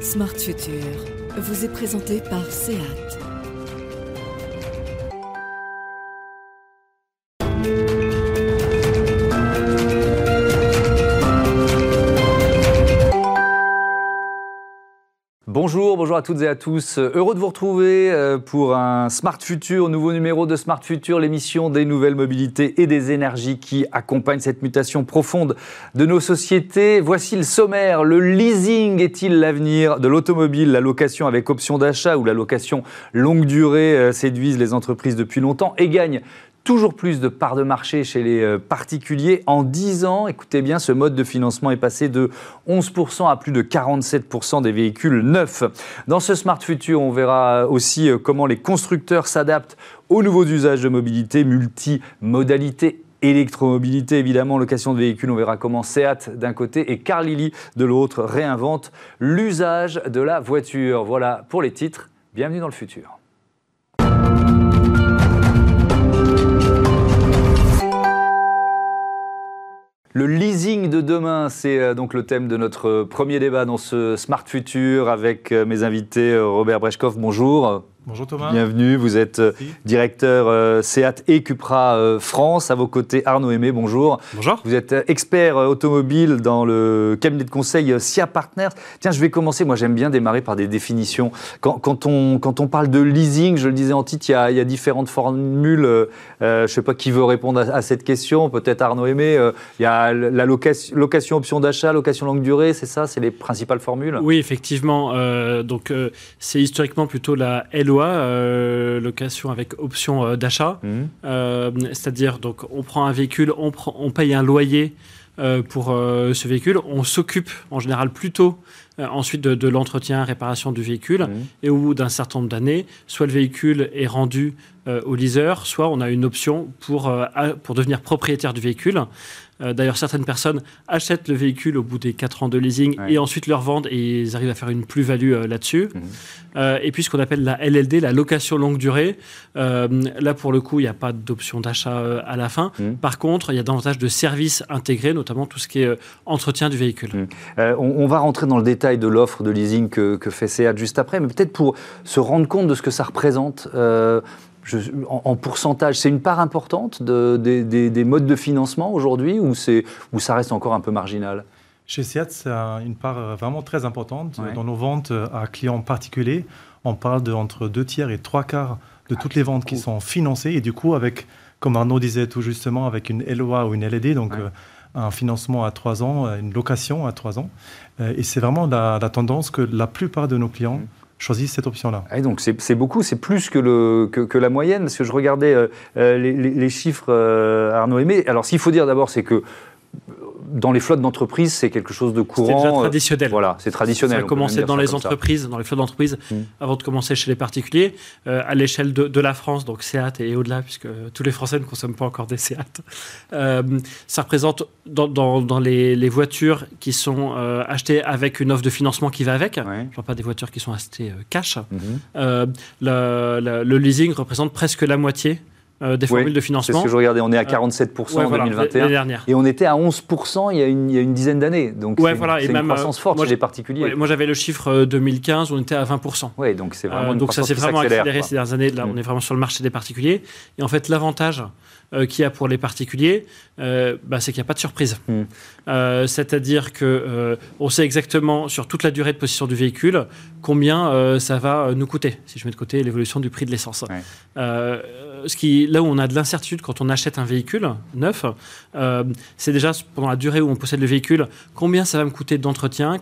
Smart Future vous est présenté par SEAT. Bonjour, bonjour à toutes et à tous. Heureux de vous retrouver euh, pour un Smart Future, nouveau numéro de Smart Future, l'émission des nouvelles mobilités et des énergies qui accompagnent cette mutation profonde de nos sociétés. Voici le sommaire. Le leasing est-il l'avenir de l'automobile? La location avec option d'achat ou la location longue durée euh, séduisent les entreprises depuis longtemps et gagnent toujours plus de parts de marché chez les euh, particuliers. En 10 ans, écoutez bien, ce mode de financement est passé de 11% à plus de 47% des véhicules neufs. Dans ce Smart Future, on verra aussi euh, comment les constructeurs s'adaptent aux nouveaux usages de mobilité, multimodalité électromobilité, évidemment, location de véhicules. On verra comment Seat d'un côté et Carlili de l'autre réinvente l'usage de la voiture. Voilà pour les titres. Bienvenue dans le futur. Le leasing de demain, c'est euh, donc le thème de notre euh, premier débat dans ce Smart Future avec euh, mes invités Robert Brechkov, bonjour. Bonjour Thomas. Bienvenue, vous êtes euh, directeur euh, SEAT et Cupra euh, France. À vos côtés, Arnaud Aimé, bonjour. Bonjour. Vous êtes expert automobile dans le cabinet de conseil SIA Partners. Tiens, je vais commencer, moi j'aime bien démarrer par des définitions. Quand, on, quand on parle de leasing, je le disais en titre, il y a, il y a différentes formules. je ne sais pas qui veut répondre à, cette question, peut-être Arnaud Aimé. il y a la location, location option d'achat, location longue durée, c'est ça, c'est les principales formules? Oui, effectivement. donc c'est historiquement plutôt la LO euh, location avec option euh, d'achat. Mmh. Euh, c'est-à-dire, donc, on prend un véhicule, on, prend, on paye un loyer pour ce véhicule. On s'occupe en général plutôt ensuite de, l'entretien, réparation du véhicule. Mmh. Et au bout d'un certain nombre d'années, soit le véhicule est rendu au leaser, soit on a une option pour, pour devenir propriétaire du véhicule. Euh, d'ailleurs, certaines personnes achètent le véhicule au bout des 4 ans de leasing et ensuite le revendent et ils arrivent à faire une plus-value euh, là-dessus. Mhm. Euh, et puis ce qu'on appelle la LLD, la location longue durée. là, pour le coup, il n'y a pas d'option d'achat à la fin. Mhm. Par contre, il y a davantage de services intégrés, notamment tout ce qui est entretien du véhicule. Mhm. On, va rentrer dans le détail de l'offre de leasing que, que fait SEAT juste après, mais peut-être pour se rendre compte de ce que ça représente en, pourcentage, c'est une part importante des modes de financement aujourd'hui ou, ou ça reste encore un peu marginal? Chez SEAT, c'est une part vraiment très importante. Dans nos ventes à clients particuliers, on parle d'entre deux tiers et trois quarts de toutes les ventes qui sont financées. Et du coup, avec, comme Arnaud disait tout justement, avec une LOA ou une LED, donc euh, un financement à trois ans, une location à trois ans. Euh, et c'est vraiment la, tendance que la plupart de nos clients mmh choisissent cette option-là. Ah, donc c'est beaucoup, c'est plus que, le, que, la moyenne, parce que je regardais euh, euh, les, chiffres euh, Arnaud Aimé. Alors qu'il faut dire d'abord, c'est que dans les flottes d'entreprises, c'est quelque chose de courant. C'est déjà traditionnel. Voilà, c'est traditionnel. Ça a commencé dans les entreprises, dans les flottes d'entreprises, hmm. avant de commencer chez les particuliers. à l'échelle de, la France, donc SEAT et au-delà, puisque tous les Français ne consomment pas encore des SEAT, ça représente dans, dans, les, voitures qui sont achetées avec une offre de financement qui va avec, je ne parle pas des voitures qui sont achetées cash, mhm. le leasing représente presque la moitié euh, des formules de financement. C'est ce que je regardais, on est à 47% euh, en 2021. Et on était à 11% il y a une, une dizaine d'années. Donc c'est voilà, une croissance forte chez les particuliers. moi j'avais le chiffre 2015, euh, on était à 20%. Oui, donc c'est vraiment Donc ça s'est vraiment accéléré ces dernières années. Là, mm. on est vraiment sur le marché des particuliers. Et en fait, l'avantage qu'il y a pour les particuliers, bah, c'est qu'il n'y a pas de surprise. Mm. C'est-à-dire que on sait exactement sur toute la durée de possession du véhicule combien ça va nous coûter. Si je mets de côté l'évolution du prix de l'essence. ce qui là où on a de l'incertitude quand on achète un véhicule neuf, euh, c'est déjà pendant la durée où on possède le véhicule, combien ça va me coûter d'entretien,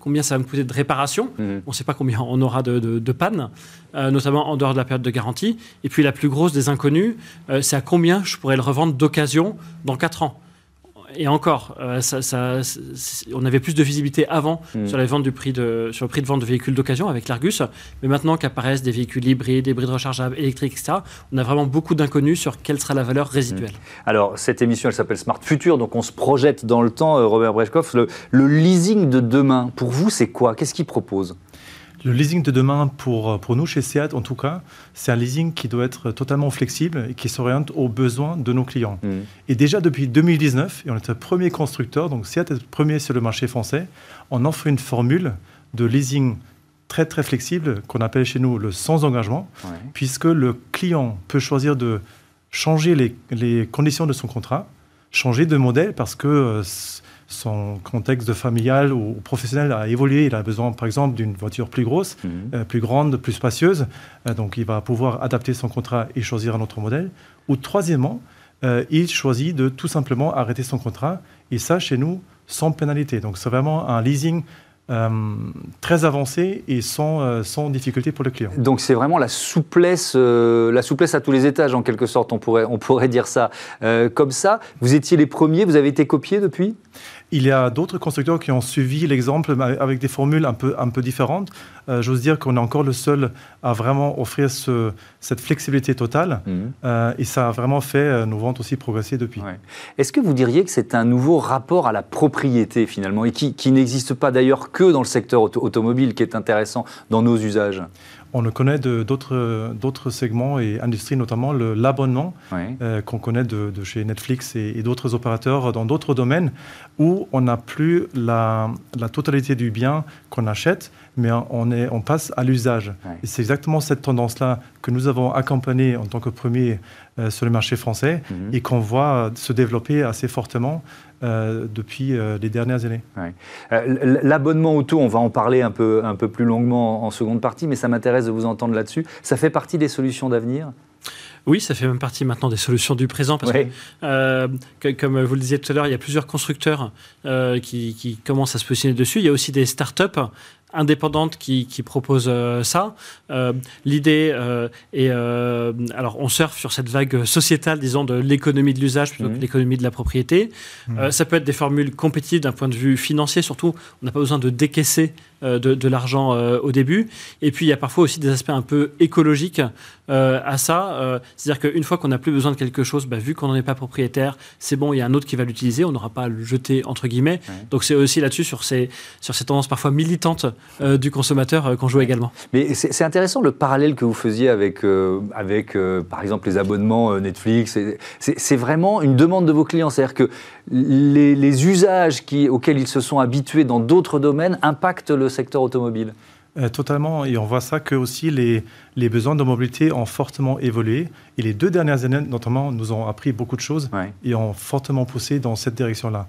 combien ça va me coûter de réparation. Mhm. On ne sait pas combien on aura de, de, panne, euh, notamment en dehors de la période de garantie. Et puis la plus grosse des inconnues, euh, c'est à combien je pourrais le revendre d'occasion dans 4 ans et encore, euh, on avait plus de visibilité avant hmm. sur, les ventes du prix de, sur le prix de vente de véhicules d'occasion avec l'Argus. Mais maintenant qu'apparaissent des véhicules hybrides, des hybrides rechargeables, électriques, etc., on a vraiment beaucoup d'inconnus sur quelle sera la valeur résiduelle. Hmm. Alors, cette émission, elle s'appelle Smart Future, donc on se projette dans le temps, euh, Robert Brechkoff. Le, le leasing de demain, pour vous, c'est quoi? Qu'est-ce qu'il propose? Le leasing de demain, pour, pour nous chez SEAT en tout cas, c'est un leasing qui doit être totalement flexible et qui s'oriente aux besoins de nos clients. Mmh. Et déjà depuis 2019, et on est le premier constructeur, donc SEAT est le premier sur le marché français, on offre une formule de leasing très très flexible qu'on appelle chez nous le sans engagement, puisque le client peut choisir de changer les, les, conditions de son contrat, changer de modèle parce que euh, son contexte de familial ou professionnel a évolué. Il a besoin, par exemple, d'une voiture plus grosse, mhm. euh, plus grande, plus spacieuse. Euh, donc, il va pouvoir adapter son contrat et choisir un autre modèle. Ou troisièmement, il choisit de tout simplement arrêter son contrat. Et ça, chez nous, sans pénalité. Donc, c'est vraiment un leasing euh, très avancé et sans, euh, sans difficulté pour le client. Donc c'est vraiment la souplesse, euh, la souplesse à tous les étages en quelque sorte, on pourrait, on pourrait dire ça comme ça. Vous étiez les premiers, vous avez été copiés depuis? Il y a d'autres constructeurs qui ont suivi l'exemple avec des formules un peu, un peu différentes. Euh, j'ose dire qu'on est encore le seul à vraiment offrir ce, cette flexibilité totale. Mhm. Euh, et ça a vraiment fait euh, nos ventes aussi progresser depuis. Est-ce que vous diriez que c'est un nouveau rapport à la propriété finalement et qui, qui n'existe pas d'ailleurs que dans le secteur automobile qui est intéressant dans nos usages? On le connaît d'autres segments et industries, notamment l'abonnement euh, qu'on connaît de, chez Netflix et, d'autres opérateurs dans d'autres domaines où on n'a plus la, totalité du bien qu'on achète, mais on, est, on passe à l'usage. Et c'est exactement cette tendance-là que nous avons accompagnée en tant que premier euh, sur le marché français mhm. et qu'on voit se développer assez fortement euh, depuis euh, les dernières années. L'abonnement auto, on va en parler un peu, un peu plus longuement en seconde partie, mais ça m'intéresse de vous entendre là-dessus. Ça fait partie des solutions d'avenir? Oui, ça fait même partie maintenant des solutions du présent parce que, comme vous le disiez tout à l'heure, il y a plusieurs constructeurs qui, qui, commencent à se positionner dessus. Il y a aussi des startups indépendante qui, qui propose euh, ça. Euh, l'idée euh, est, alors on surfe sur cette vague sociétale, disons, de l'économie de l'usage plutôt que mmh. l'économie de la propriété. Mmh. ça peut être des formules compétitives d'un point de vue financier, surtout. On n'a pas besoin de décaisser de, de l'argent au début. Et puis il y a parfois aussi des aspects un peu écologiques à ça. C'est-à-dire qu'une fois qu'on n'a plus besoin de quelque chose, bah, vu qu'on n'en est pas propriétaire, c'est bon, il y a un autre qui va l'utiliser, on n'aura pas à le jeter entre guillemets. Donc c'est aussi là-dessus sur ces, sur ces tendances parfois militantes euh, du consommateur euh, qu'on joue également. Mais c'est intéressant le parallèle que vous faisiez avec, euh, avec par exemple, les abonnements Netflix. C'est vraiment une demande de vos clients. C'est-à-dire que les, usages qui, auxquels ils se sont habitués dans d'autres domaines impactent le secteur automobile. totalement, et on voit ça que aussi les, les, besoins de mobilité ont fortement évolué. Et les deux dernières années, notamment, nous ont appris beaucoup de choses et ont fortement poussé dans cette direction-là.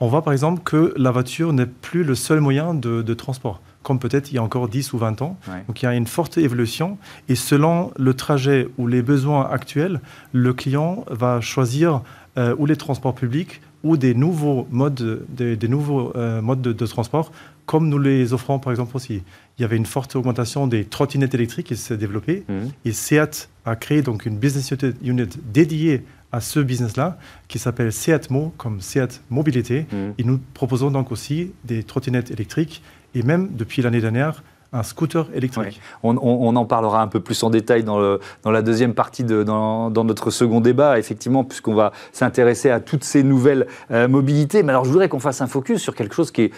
On voit par exemple que la voiture n'est plus le seul moyen de transport comme peut-être il y a encore 10 ou 20 ans. Donc il y a une forte évolution et selon le trajet ou les besoins actuels, le client va choisir euh, ou les transports publics ou des nouveaux modes, des, nouveaux, euh, modes de, transport, comme nous les offrons par exemple aussi. Il y avait une forte augmentation des trottinettes électriques qui s'est développée mhm. et SEAT a créé donc une business unit dédiée à ce business-là qui s'appelle SEATMO, comme SEAT Mobilité. Mhm. Et nous proposons donc aussi des trottinettes électriques et même depuis l'année dernière, un scooter électrique. On, en parlera un peu plus en détail dans, dans la deuxième partie, de, dans, notre second débat, effectivement, puisqu'on va s'intéresser à toutes ces nouvelles euh, mobilités. Mais alors, je voudrais qu'on fasse un focus sur quelque chose qui est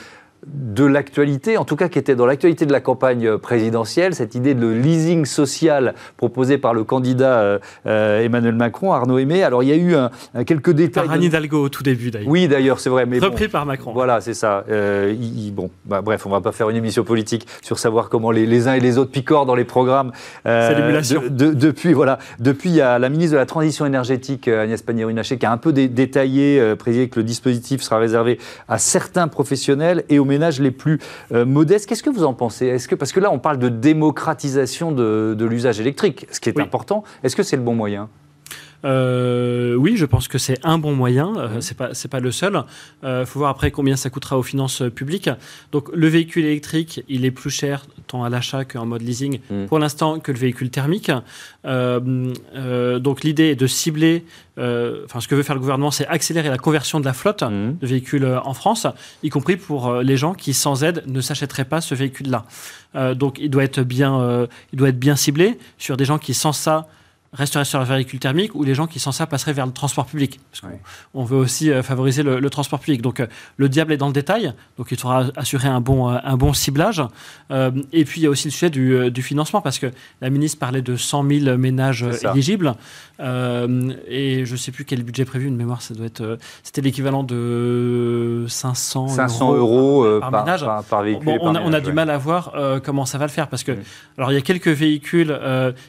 de l'actualité, en tout cas qui était dans l'actualité de la campagne présidentielle, cette idée de leasing social proposé par le candidat euh, euh, Emmanuel Macron, Arnaud Aimé. Alors il y a eu quelques détails. Par Anne Hidalgo au tout début d'ailleurs. Oui d'ailleurs c'est vrai. Mais Repris par Macron. Voilà c'est ça. Euh, bon, bah, bref, on va pas faire une émission politique sur savoir comment les, uns et les autres picorent dans les programmes. c'est l'émulation. depuis voilà, depuis il y a la ministre de la Transition énergétique Agnès Pannier-Runacher qui a un peu détaillé, précisé que le dispositif sera réservé à certains professionnels et aux ménages les plus euh, modestes. Qu'est-ce que vous en pensez? Est-ce que parce que là on parle de démocratisation de, l'usage électrique, ce qui est important. Est-ce que c'est le bon moyen? Euh, oui, je pense que c'est un bon moyen. Euh, c'est pas c'est pas le seul. Il euh, faut voir après combien ça coûtera aux finances publiques. Donc le véhicule électrique, il est plus cher tant à l'achat qu'en mode leasing mm. pour l'instant que le véhicule thermique. donc l'idée est de cibler. Enfin, ce que veut faire le gouvernement, c'est accélérer la conversion de la flotte mm. de véhicules en France, y compris pour les gens qui sans aide ne s'achèteraient pas ce véhicule-là. donc il doit être bien il doit être bien ciblé sur des gens qui sans ça resteraient sur le véhicule thermique ou les gens qui sans ça passeraient vers le transport public. Parce On veut aussi euh, favoriser le, transport public. Donc euh, le diable est dans le détail, donc il faudra assurer un bon, euh, un bon ciblage. et puis il y a aussi le sujet du, du, financement, parce que la ministre parlait de 100 000 ménages éligibles. et je ne sais plus quel budget prévu, une mémoire, ça doit être. C'était l'équivalent de 500, 500 euros, par, ménage. Par, véhicule. on, a, du mal à voir comment ça va le faire, parce que, alors il y a quelques véhicules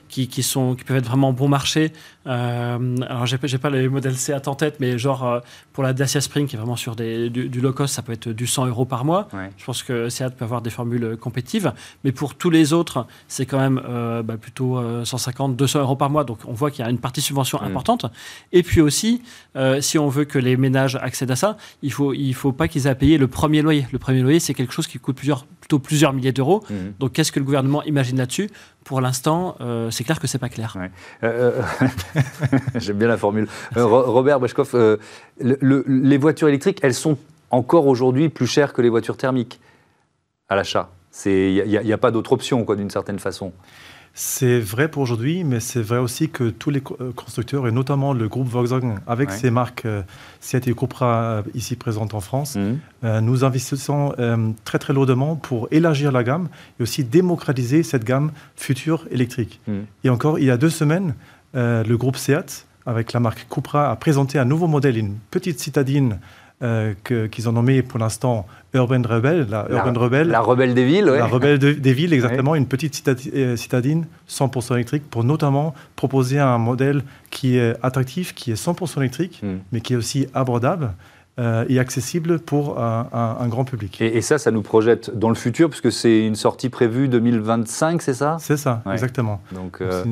qui, qui, sont, qui peuvent être vraiment bon marché. Euh, alors, j'ai, pas les modèles C8 en tête, mais genre euh, pour la Dacia Spring, qui est vraiment sur des, du, low cost, ça peut être du 100 euros par mois. Je pense que Seat peut avoir des formules compétitives. Mais pour tous les autres, c'est quand même euh, bah, plutôt 150, 200 euros par mois. Donc, on voit qu'il y a une partie subvention importante. Et puis aussi, si on veut que les ménages accèdent à ça, il faut, il faut pas qu'ils aient à payer le premier loyer. Le premier loyer, c'est quelque chose qui coûte plusieurs, plutôt plusieurs milliers d'euros. Mmh. Donc, qu'est-ce que le gouvernement imagine là-dessus? Pour l'instant, c'est clair que c'est pas clair. Euh, j'aime bien la formule. Euh, Robert Bachkoff, euh, les voitures électriques, elles sont encore aujourd'hui plus chères que les voitures thermiques à l'achat. Il n'y a, pas d'autre option, d'une certaine façon. C'est vrai pour aujourd'hui, mais c'est vrai aussi que tous les euh, constructeurs, et notamment le groupe Volkswagen, avec ses marques euh, Seat et Cupra ici présentes en France, mhm. nous investissons très très lourdement pour élargir la gamme et aussi démocratiser cette gamme future électrique. Mhm. Et encore, il y a deux semaines, le groupe Seat, avec la marque Cupra, a présenté un nouveau modèle, une petite citadine qu'ils ont nommée pour l'instant Urban Rebel, la, Urban Rebel. La rebelle des villes, La rebelle des villes, exactement. Une petite euh, citadine 100% électrique pour notamment proposer un modèle qui est attractif, qui est 100% électrique, hmm. mais qui est aussi abordable. Euh, et accessible pour un, grand public. Et, ça, ça nous projette dans le futur, puisque c'est une sortie prévue 2025, c'est ça? C'est ça, exactement. Donc, euh,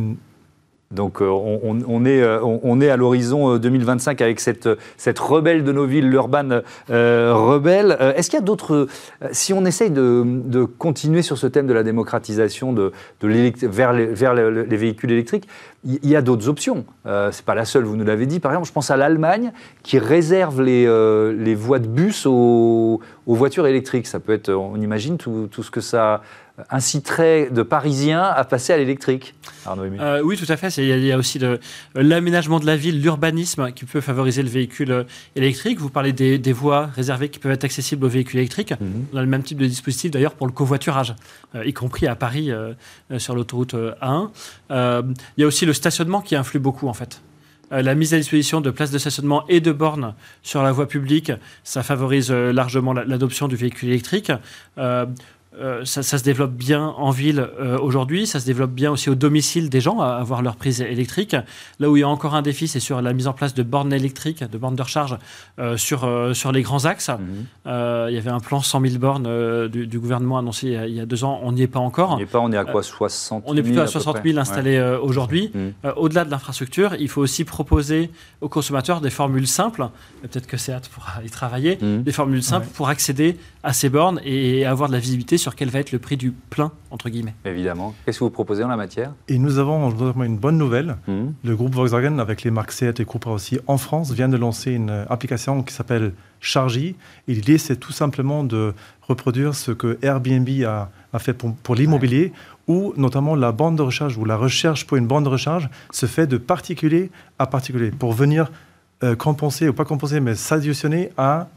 donc euh, on, est, euh, on, est, à l'horizon 2025 euh, avec cette, cette rebelle de nos villes, l'urban rebelle. Est-ce qu'il y a d'autres... Si on essaye de, continuer sur ce thème de la démocratisation de, vers, les, vers les, véhicules électriques, il y a d'autres options. Ce n'est pas la seule, vous nous l'avez dit. Par exemple, je pense à l'Allemagne qui réserve les, les voies de bus aux, aux, voitures électriques. Ça peut être, on imagine tout, tout ce que ça inciterait de Parisiens à passer à l'électrique euh, Oui, tout à fait. Il y, a aussi l'aménagement de la ville, l'urbanisme qui peut favoriser le véhicule euh, électrique. Vous parlez des, voies réservées qui peuvent être accessibles aux véhicules électriques. Mhm. On a le même type de dispositif d'ailleurs pour le covoiturage, euh, y compris à Paris sur l'autoroute A1. il y a aussi le stationnement qui influe beaucoup en fait. La mise à disposition de places de stationnement et de bornes sur la voie publique, ça favorise largement l'adoption du véhicule électrique. Euh, ça, se développe bien en ville euh, aujourd'hui, ça se développe bien aussi au domicile des gens à avoir leur prise électrique. Là où il y a encore un défi, c'est sur la mise en place de bornes électriques, de bornes de recharge euh, sur, sur les grands axes. Mhm. il y avait un plan 100 000 bornes du, gouvernement annoncé il y, a, deux ans, on n'y est pas encore. On n'y est pas, on est à quoi 60 000 On est plutôt à 60 000 installés aujourd'hui. Mhm. Au-delà de l'infrastructure, il faut aussi proposer aux consommateurs des formules simples, peut-être que SEAT pourra y travailler, mhm. des formules simples pour accéder à ces bornes et avoir de la visibilité sur sur quel va être le prix du plein, entre guillemets. Évidemment. Qu'est-ce que vous proposez en la matière? Et nous avons une bonne nouvelle. Hmm. Le groupe Volkswagen, avec les marques Seat et Cupra aussi, en France, vient de lancer une application qui s'appelle Chargy. Et l'idée, c'est tout simplement de reproduire ce que Airbnb a, fait pour, l'immobilier, où notamment la bande de recharge ou la recherche pour une bande de recharge se fait de particulier à particulier pour venir euh, compenser, ou pas compenser, mais s'additionner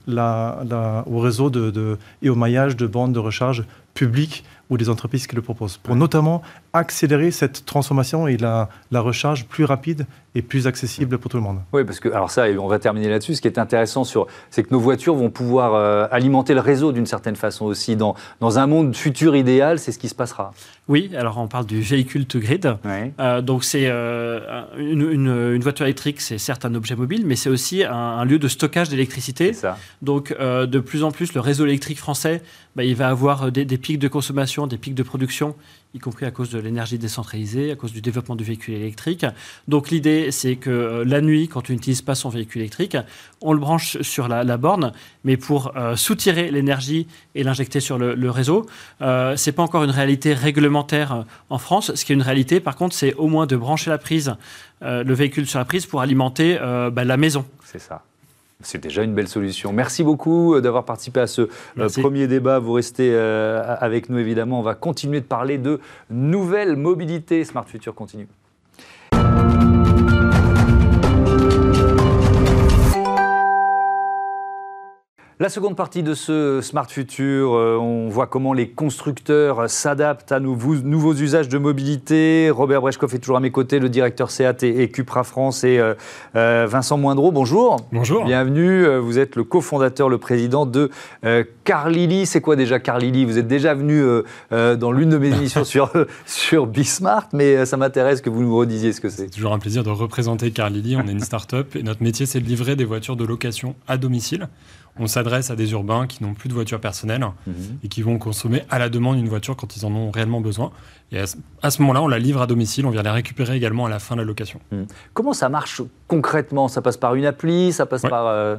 la, au réseau de, et au maillage de bandes de recharge publiques ou des entreprises qui le proposent, pour notamment accélérer cette transformation et la, la, recharge plus rapide et plus accessible pour tout le monde. Oui, parce que, alors ça, on va terminer là-dessus, ce qui est intéressant, c'est que nos voitures vont pouvoir euh, alimenter le réseau d'une certaine façon aussi. Dans, dans un monde futur idéal, c'est ce qui se passera. Oui, alors on parle du véhicule to grid. Euh, donc c'est euh, une, une, voiture électrique, c'est certes un objet mobile, mais c'est aussi un, lieu de stockage d'électricité. Donc de plus en plus, le réseau électrique français, bah, il va avoir des, des pics de consommation, des pics de production y compris à cause de l'énergie décentralisée, à cause du développement du véhicule électrique. Donc l'idée, c'est que euh, la nuit, quand on n'utilise pas son véhicule électrique, on le branche sur la, borne, mais pour euh, soutirer l'énergie et l'injecter sur le, réseau. Euh, Ce n'est pas encore une réalité réglementaire en France. Ce qui est une réalité, par contre, c'est au moins de brancher la prise, le véhicule sur la prise pour alimenter bah, la maison. C'est ça. C'est déjà une belle solution. Merci beaucoup euh, d'avoir participé à ce euh, premier débat. Vous restez euh, avec nous évidemment. On va continuer de parler de nouvelles mobilités. Smart Future continue. La seconde partie de ce Smart Future, euh, on voit comment les constructeurs s'adaptent à nouveaux, nouveaux, usages de mobilité. Robert Brechkoff est toujours à mes côtés, le directeur SEAT et, Cupra France, et euh, euh, Vincent Moindreau, bonjour. Bonjour. Bienvenue, vous êtes le cofondateur, le président de Carlili. C'est quoi déjà Carlili Vous êtes déjà venu dans l'une de mes émissions sur, sur Bismart, mais ça m'intéresse que vous nous redisiez ce que c'est. C'est toujours un plaisir de représenter Carlili. On est une start-up et notre métier, c'est de livrer des voitures de location à domicile. On s'adresse à des urbains qui n'ont plus de voiture personnelle mhm. et qui vont consommer à la demande une voiture quand ils en ont réellement besoin. Et à ce, moment-là, on la livre à domicile, on vient la récupérer également à la fin de la location. Mhm. Comment ça marche concrètement? Ça passe par une appli? Ça passe par... Euh,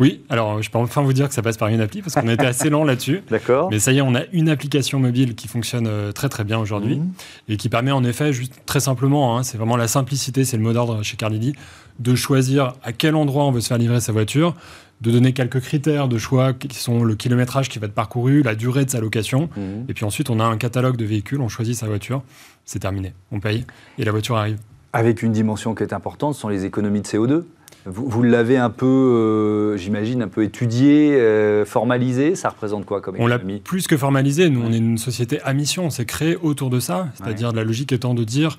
oui, alors je peux enfin vous dire que ça passe par une appli parce qu'on a été assez lent là-dessus. D'accord. Mais ça y est, on a une application mobile qui fonctionne euh, très très bien aujourd'hui mhm. et qui permet en effet, juste très simplement, hein, c'est vraiment la simplicité, c'est le mot d'ordre chez Carlili, de choisir à quel endroit on veut se faire livrer sa voiture, de donner quelques critères de choix qui sont le kilométrage qui va être parcouru, la durée de sa location. Mhm. Et puis ensuite, on a un catalogue de véhicules, on choisit sa voiture, c'est terminé. On paye et la voiture arrive. Avec une dimension qui est importante, ce sont les économies de CO2 vous, l'avez un peu, euh, j'imagine, un peu étudié, euh, formalisé. Ça représente quoi comme économie On l'a plus que formalisé. Nous, on est une société à mission. On s'est créé autour de ça. C'est-à-dire, la logique étant de dire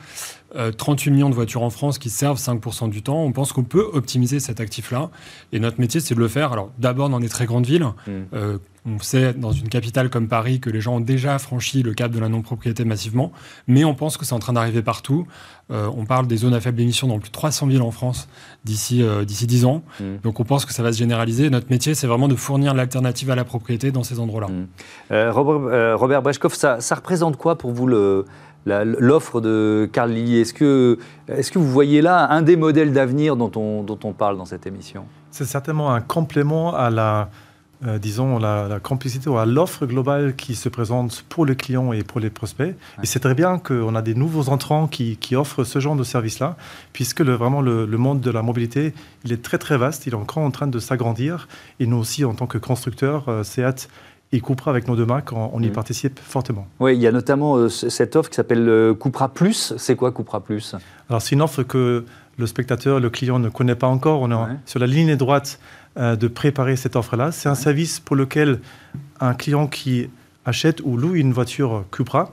38 euh, millions de voitures en France qui servent 5% du temps. On pense qu'on peut optimiser cet actif-là. Et notre métier, c'est de le faire. Alors, d'abord dans des très grandes villes. Hmm. On sait dans une capitale comme Paris que les gens ont déjà franchi le cap de la non-propriété massivement, mais on pense que c'est en train d'arriver partout. Euh, on parle des zones à faible émission dans plus de 300 villes en France d'ici euh, d'ici 10 ans. Mmh. Donc on pense que ça va se généraliser. Notre métier, c'est vraiment de fournir l'alternative à la propriété dans ces endroits-là. Mmh. Euh, Robert, Robert ça, représente quoi pour vous l'offre de Carl Lilly? Est-ce que, est que vous voyez là un des modèles d'avenir dont on, dont on parle dans cette émission? C'est certainement un complément à la euh, disons, la, complicité ou à l'offre globale qui se présente pour les clients et pour les prospects. Et c'est très bien qu'on a des nouveaux entrants qui, offrent ce genre de service-là, puisque le, vraiment le, monde de la mobilité, il est très très vaste, il est encore en train de s'agrandir. Et nous aussi, en tant que constructeurs, euh, SEAT et Cupra avec nos deux marques, on, y mmh. participe fortement. Oui, il y a notamment euh, cette offre qui s'appelle Cupra Plus. C'est quoi Cupra Plus? Alors c'est une offre que le spectateur, le client ne connaît pas encore. On est sur la ligne droite euh, de préparer cette offre-là. C'est un service pour lequel un client qui achète ou loue une voiture Cupra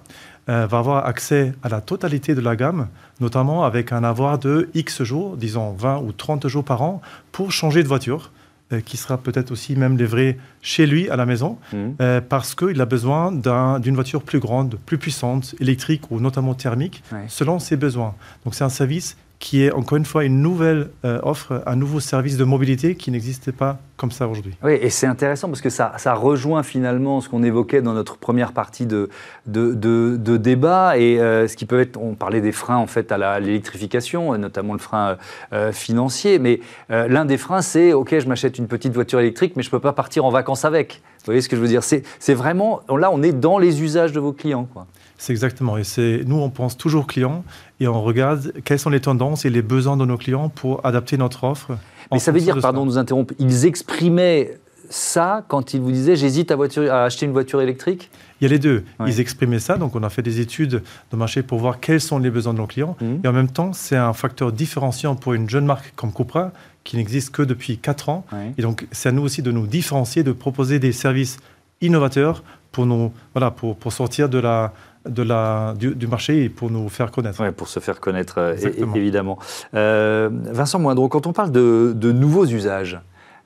euh, va avoir accès à la totalité de la gamme, notamment avec un avoir de X jours, disons 20 ou 30 jours par an, pour changer de voiture. Euh, qui sera peut-être aussi même livré chez lui à la maison, mmh. parce qu'il a besoin d'une voiture plus grande, plus puissante, électrique ou notamment thermique, selon ses besoins. Donc c'est un service qui est encore une fois une nouvelle euh, offre, un nouveau service de mobilité qui n'existait pas comme ça aujourd'hui. Oui, et c'est intéressant parce que ça, ça, rejoint finalement ce qu'on évoquait dans notre première partie de, de, de, débat et euh, ce qui peut être, on parlait des freins en fait à l'électrification, notamment le frein euh, financier, mais l'un des freins c'est, ok, je m'achète une petite voiture électrique, mais je ne peux pas partir en vacances avec. Vous voyez ce que je veux dire? C'est vraiment, là on est dans les usages de vos clients. Quoi. C'est exactement. Et c'est nous, on pense toujours client et on regarde quelles sont les tendances et les besoins de nos clients pour adapter notre offre. Mais ça veut dire, pardon de nous interrompre, ils exprimaient ça quand ils vous disaient j'hésite à, à, acheter une voiture électrique? Il y a les deux. Ils exprimaient ça, donc on a fait des études de marché pour voir quels sont les besoins de nos clients. Mmh. Et en même temps, c'est un facteur différenciant pour une jeune marque comme Cupra qui n'existe que depuis 4 ans. Et donc, c'est à nous aussi de nous différencier, de proposer des services innovateurs pour, nous, voilà, pour, pour sortir de la, de la, du, marché et pour nous faire connaître. Oui, pour se faire connaître, euh, évidemment. Euh, Vincent Moindreau, quand on parle de, de nouveaux usages,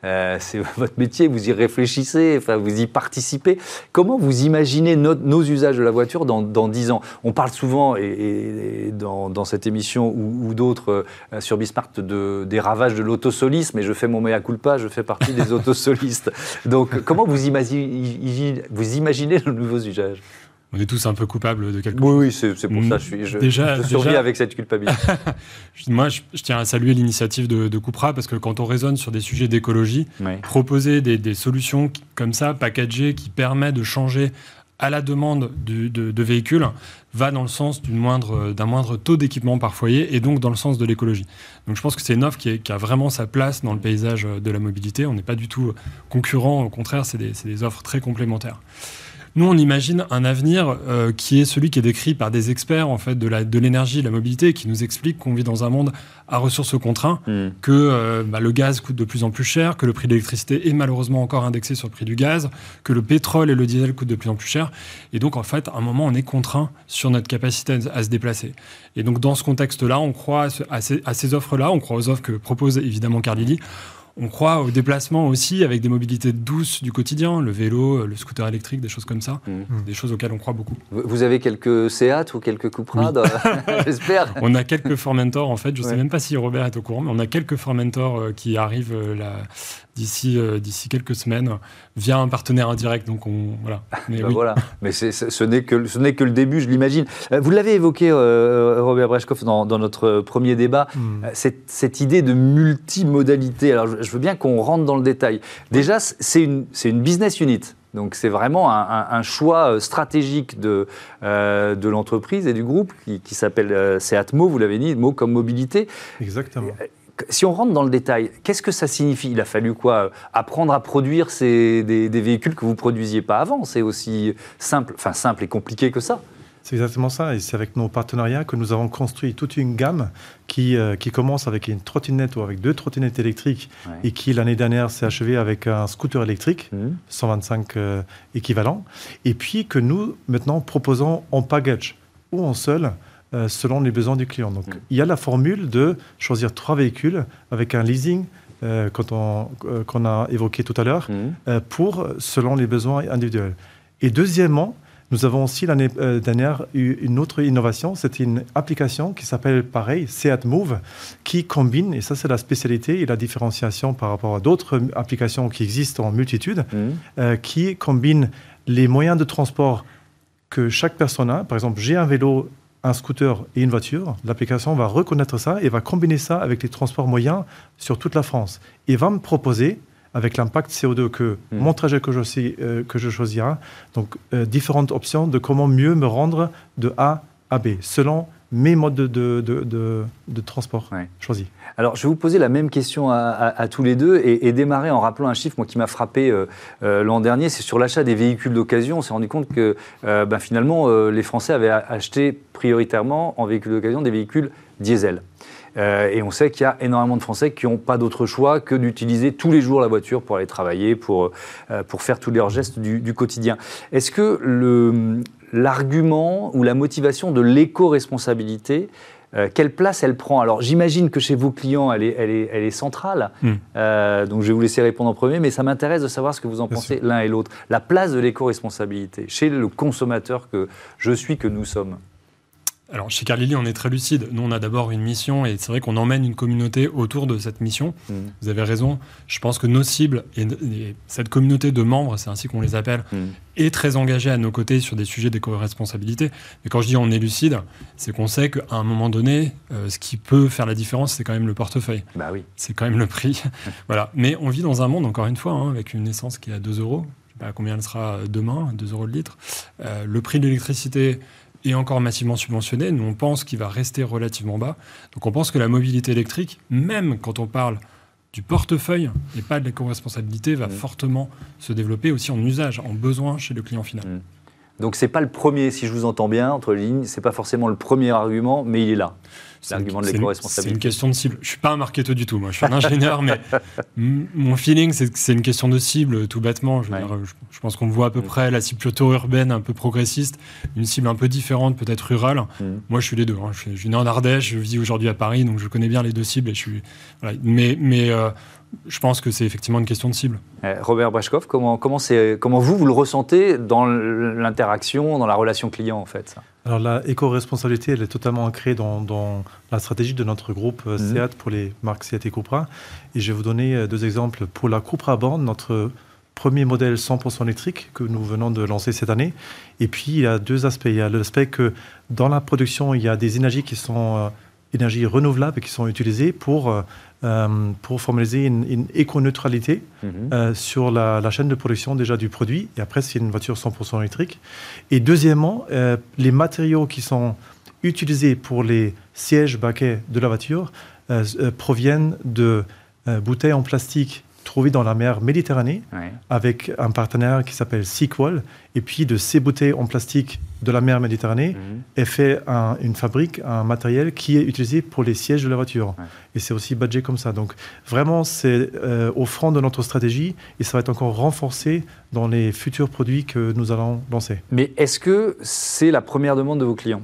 euh, c'est votre métier, vous y réfléchissez, enfin, vous y participez. Comment vous imaginez nos usages de la voiture dans, dans 10 ans? On parle souvent, et, dans, dans, cette émission ou, d'autres sur Bismart, de, des ravages de l'autosolisme, et je fais mon mea culpa, je fais partie des autosolistes. Donc, comment vous imaginez, vous imaginez nos nouveaux usages? On est tous un peu coupables de quelque chose. Oui, c'est pour ça que je, suis, je, déjà, je survis avec cette culpabilité. Moi, je, tiens à saluer l'initiative de, de Cupra parce que quand on raisonne sur des sujets d'écologie, proposer des, solutions comme ça, packagées, qui permettent de changer à la demande de, véhicules, va dans le sens d'un moindre, moindre taux d'équipement par foyer et donc dans le sens de l'écologie. Donc je pense que c'est une offre qui, qui, a vraiment sa place dans le paysage de la mobilité. On n'est pas du tout concurrent, au contraire, c'est des, des offres très complémentaires. Nous, on imagine un avenir qui est celui qui est décrit par des experts en fait de l'énergie, de, de la mobilité, qui nous expliquent qu'on vit dans un monde à ressources contraintes, hmm. que bah, le gaz coûte de plus en plus cher, que le prix de l'électricité est malheureusement encore indexé sur le prix du gaz, que le pétrole et le diesel coûtent de plus en plus cher. Et donc, en fait, à un moment, on est contraint sur notre capacité à se déplacer. Et donc, dans ce contexte-là, on croit à ces, à ces offres-là, on croit aux offres que propose évidemment Carlili. On croit au déplacement aussi avec des mobilités douces du quotidien, le vélo, le scooter électrique, des choses comme ça, mmh. des choses auxquelles on croit beaucoup. Vous avez quelques Seat ou quelques Cupra, j'espère. On a quelques Formentor en fait, je ne sais même pas si Robert est au courant, mais on a quelques Formentor euh, qui arrivent euh, là, d'ici euh, d'ici quelques semaines via un partenaire indirect. Donc on voilà. Mais, bah voilà. Mais ce n'est que ce n'est que le début, je l'imagine. Euh, vous l'avez évoqué, euh, Robert Breshkov, dans, dans, notre premier débat, hmm. cette, cette, idée de multimodalité. Alors je, veux bien qu'on rentre dans le détail. Déjà, c'est une c'est une business unit. Donc c'est vraiment un, un, choix stratégique de, de l'entreprise et du groupe qui, qui s'appelle Seatmo, vous l'avez dit, mot comme mobilité. Exactement si on rentre dans le détail, qu'est-ce que ça signifie? Il a fallu quoi? Apprendre à produire ces, des, véhicules que vous ne produisiez pas avant? C'est aussi simple, enfin simple et compliqué que ça. C'est exactement ça, et c'est avec nos partenariats que nous avons construit toute une gamme qui, euh, qui commence avec une trottinette ou avec deux trottinettes électriques et qui l'année dernière s'est achevée avec un scooter électrique, 125 mmh. euh, équivalents, et puis que nous maintenant proposons en package ou en seul euh, selon les besoins du client. Donc, mm. il y a la formule de choisir trois véhicules avec un leasing euh, euh, qu'on a évoqué tout à l'heure, mm. pour selon les besoins individuels. Et deuxièmement, nous avons aussi l'année dernière eu une autre innovation, c'est une application qui s'appelle pareil, Seat Move, qui combine, et ça c'est la spécialité et la différenciation par rapport à d'autres applications qui existent en multitude, mm. qui combine les moyens de transport que chaque personne a. Par exemple, j'ai un vélo un scooter et une voiture, l'application va reconnaître ça et va combiner ça avec les transports moyens sur toute la France. Et va me proposer, avec l'impact CO2 que hmm. mon trajet que je, euh, que je choisirai, donc euh, différentes options de comment mieux me rendre de A à B, selon mes modes de, de, de, transport choisis. Alors, je vais vous poser la même question à, tous les deux et, démarrer en rappelant un chiffre moi, qui m'a frappé euh, euh, l'an dernier, c'est sur l'achat des véhicules d'occasion. On s'est rendu compte que euh, ben, finalement, les Français avaient acheté prioritairement en véhicules d'occasion des véhicules diesel. et on sait qu'il y a énormément de Français qui n'ont pas d'autre choix que d'utiliser tous les jours la voiture pour aller travailler, pour, pour faire tous leurs gestes du, du quotidien. Est-ce que le, l'argument ou la motivation de l'éco-responsabilité euh, quelle place elle prend? Alors j'imagine que chez vos clients, elle est, elle est, elle est centrale. Hmm. Euh, donc je vais vous laisser répondre en premier, mais ça m'intéresse de savoir ce que vous en pensez l'un et l'autre. La place de l'éco-responsabilité chez le consommateur que je suis, que nous sommes. Alors chez Carlili, on est très lucide. Nous, on a d'abord une mission et c'est vrai qu'on emmène une communauté autour de cette mission. Mmh. Vous avez raison. Je pense que nos cibles et, cette communauté de membres, c'est ainsi qu'on les appelle, mmh. est très engagée à nos côtés sur des sujets d'éco-responsabilité. Mais quand je dis on est lucide, c'est qu'on sait qu'à un moment donné, euh, ce qui peut faire la différence, c'est quand même le portefeuille. Bah oui. C'est quand même le prix. voilà. Mais on vit dans un monde, encore une fois, hein, avec une essence qui est à 2 euros. Je sais pas combien elle sera demain, 2 euros le litre. Euh, le prix de l'électricité et encore massivement subventionné. Nous, on pense qu'il va rester relativement bas. Donc, on pense que la mobilité électrique, même quand on parle du portefeuille et pas de l'éco-responsabilité, va mmh. fortement se développer aussi en usage, en besoin chez le client final. Mmh. Donc c'est pas le premier, si je vous entends bien, entre les lignes, c'est pas forcément le premier argument, mais il est là. L'argument de l'éco-responsabilité. C'est une question de cible. Je suis pas un marketeur du tout, moi. Je suis un ingénieur, mais mon feeling, c'est que c'est une question de cible, tout bêtement. Je, je, pense qu'on voit à peu mm. près la cible plutôt urbaine, un peu progressiste, une cible un peu différente, peut-être rurale. Mm. Moi, je suis les deux. Hein. Je, suis, né en Ardèche, je vis aujourd'hui à Paris, donc je connais bien les deux cibles. Et je suis, Mais, mais euh, je pense que c'est effectivement une question de cible. Eh, Robert Brashkov, comment, comment, comment vous, vous le ressentez dans l'interaction, dans la relation client en fait? Alors la éco-responsabilité, elle est totalement ancrée dans, dans, la stratégie de notre groupe euh, mhm. SEAT pour les marques SEAT et Cupra. Et je vais vous donner euh, deux exemples. Pour la Cupra Born, notre premier modèle 100% électrique que nous venons de lancer cette année. Et puis il y a deux aspects. Il y a l'aspect que dans la production, il y a des énergies qui sont... Euh, énergies renouvelables qui sont utilisées pour euh, pour formaliser une, éco-neutralité mhm. euh, sur la, chaîne de production déjà du produit. Et après, c'est une voiture 100% électrique. Et deuxièmement, euh, les matériaux qui sont utilisés pour les sièges baquets de la voiture proviennent de bouteilles en plastique trouvé dans la mer Méditerranée avec un partenaire qui s'appelle Sequal. Et puis de ces bouteilles en plastique de la mer Méditerranée mhm. est fait une fabrique, un matériel qui est utilisé pour les sièges de la voiture. Et c'est aussi budget comme ça. Donc vraiment, c'est euh, au front de notre stratégie et ça va être encore renforcé dans les futurs produits que nous allons lancer. Mais est-ce que c'est la première demande de vos clients?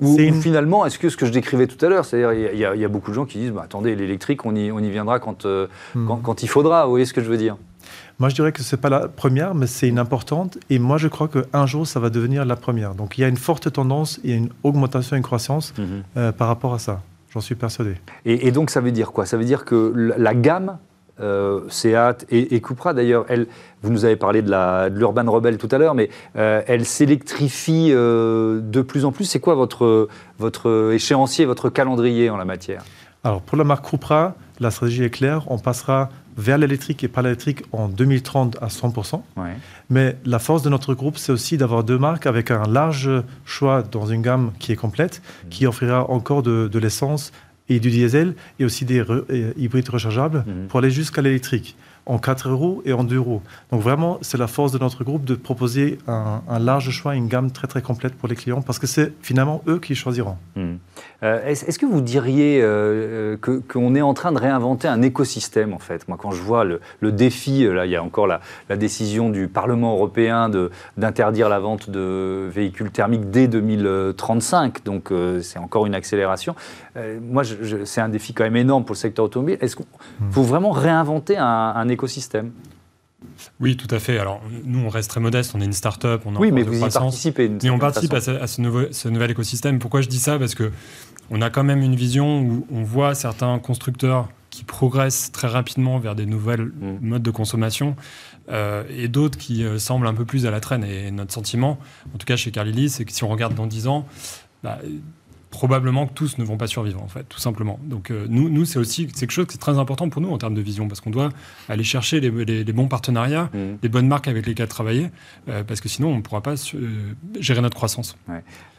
Ou, finalement, est-ce que ce que je décrivais tout à l'heure, c'est-à-dire il y, a beaucoup de gens qui disent bah, attendez, l'électrique, on y, on y viendra quand, euh, hmm. quand, quand, il faudra. Vous voyez ce que je veux dire? Moi, je dirais que ce n'est pas la première, mais c'est une importante. Et moi, je crois qu'un jour, ça va devenir la première. Donc, il y a une forte tendance, il y a une augmentation, une croissance mhm. euh, par rapport à ça. J'en suis persuadé. Et, donc, ça veut dire quoi? Ça veut dire que la gamme euh, Seat et, Cupra, d'ailleurs, elle, vous nous avez parlé de l'Urban Rebel tout à l'heure, mais euh, elle s'électrifie euh, de plus en plus. C'est quoi votre, votre échéancier, votre calendrier en la matière? Alors, pour la marque Cupra, la stratégie est claire. On passera vers l'électrique et par l'électrique en 2030 à 100%. Mais la force de notre groupe, c'est aussi d'avoir deux marques avec un large choix dans une gamme qui est complète, mmh. qui offrira encore de, l'essence et du diesel et aussi des hybrides rechargeables mmh. pour aller jusqu'à l'électrique en 4 euros et en 2 euros. Donc vraiment, c'est la force de notre groupe de proposer un, large choix, une gamme très très complète pour les clients parce que c'est finalement eux qui choisiront. Hmm. Euh, est-ce que vous diriez euh, euh, qu'on est en train de réinventer un écosystème en fait? Moi, quand je vois le, défi, là, il y a encore la, décision du Parlement européen d'interdire la vente de véhicules thermiques dès 2035, donc c'est encore une accélération. moi, c'est un défi quand même énorme pour le secteur automobile. Est-ce qu'il hmm. faut vraiment réinventer un, un écosystème oui, tout à fait. Alors, nous, on reste très modeste, on est une start-up, on a Oui, mais vous y participez. Mais on participe à, ce, nouveau, ce, nouvel écosystème. Pourquoi je dis ça? Parce que on a quand même une vision où on voit certains constructeurs qui progressent très rapidement vers des nouvelles mm. modes de consommation euh, et d'autres qui euh, semblent un peu plus à la traîne. Et notre sentiment, en tout cas chez Carlili, c'est que si on regarde dans 10 ans, bah, probablement que tous ne vont pas survivre, en fait, tout simplement. Donc, euh, nous, nous c'est aussi quelque chose qui est très important pour nous en termes de vision, parce qu'on doit aller chercher les, bons partenariats, mmh. les bonnes marques avec lesquelles travailler, euh, parce que sinon, on ne pourra pas euh, gérer notre croissance.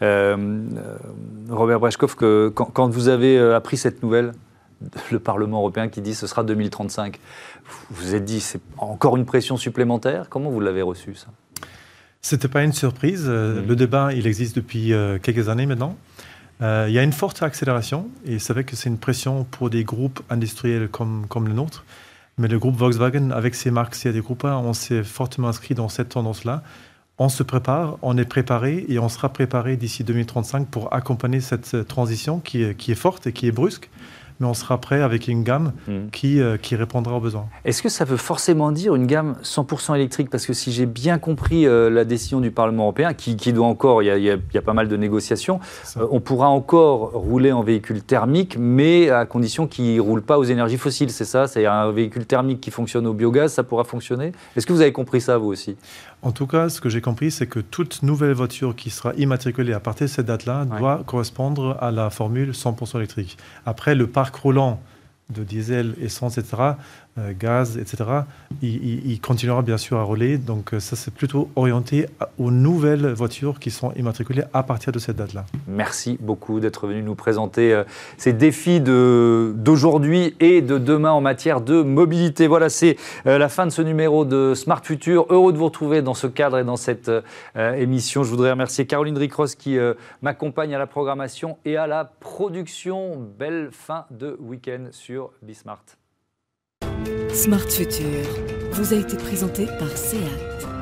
Robert Brechkov, que, quand, vous avez appris cette nouvelle, le Parlement européen qui dit ce sera 2035, vous vous êtes dit, c'est encore une pression supplémentaire? Comment vous l'avez reçu, ça? C'était pas une surprise. Mmh. Le débat, il existe depuis quelques années maintenant. Euh, il y a une forte accélération et c'est vrai que c'est une pression pour des groupes industriels comme, comme le nôtre. Mais le groupe Volkswagen, avec ses marques des groupes, on s'est fortement inscrit dans cette tendance-là. On se prépare, on est préparé et on sera préparé d'ici 2035 pour accompagner cette transition qui est, qui est forte et qui est brusque mais on sera prêt avec une gamme hmm. qui, euh, qui répondra aux besoins. Est-ce que ça veut forcément dire une gamme 100% électrique? Parce que si j'ai bien compris euh, la décision du Parlement européen, qui, qui doit encore, il y, a, pas mal de négociations, euh, on pourra encore rouler en véhicule thermique, mais à condition qu'il ne roule pas aux énergies fossiles, c'est ça? C'est un véhicule thermique qui fonctionne au biogaz, ça pourra fonctionner? Est-ce que vous avez compris ça, vous aussi? En tout cas, ce que j'ai compris, c'est que toute nouvelle voiture qui sera immatriculée à partir de cette date-là doit correspondre à la formule 100% électrique. Après, le parc roulant de diesel, essence, etc., gaz, etc., il, continuera bien sûr à rouler. Donc euh, ça, c'est plutôt orienté aux nouvelles voitures qui sont immatriculées à partir de cette date-là. Merci beaucoup d'être venu nous présenter euh, ces défis d'aujourd'hui et de demain en matière de mobilité. Voilà, c'est la fin de ce numéro de Smart Future. Heureux de vous retrouver dans ce cadre et dans cette émission. Je voudrais remercier Caroline Ricross qui m'accompagne à la programmation et à la production. Belle fin de week-end sur Bismart. Smart Future vous a été présenté par SEAT.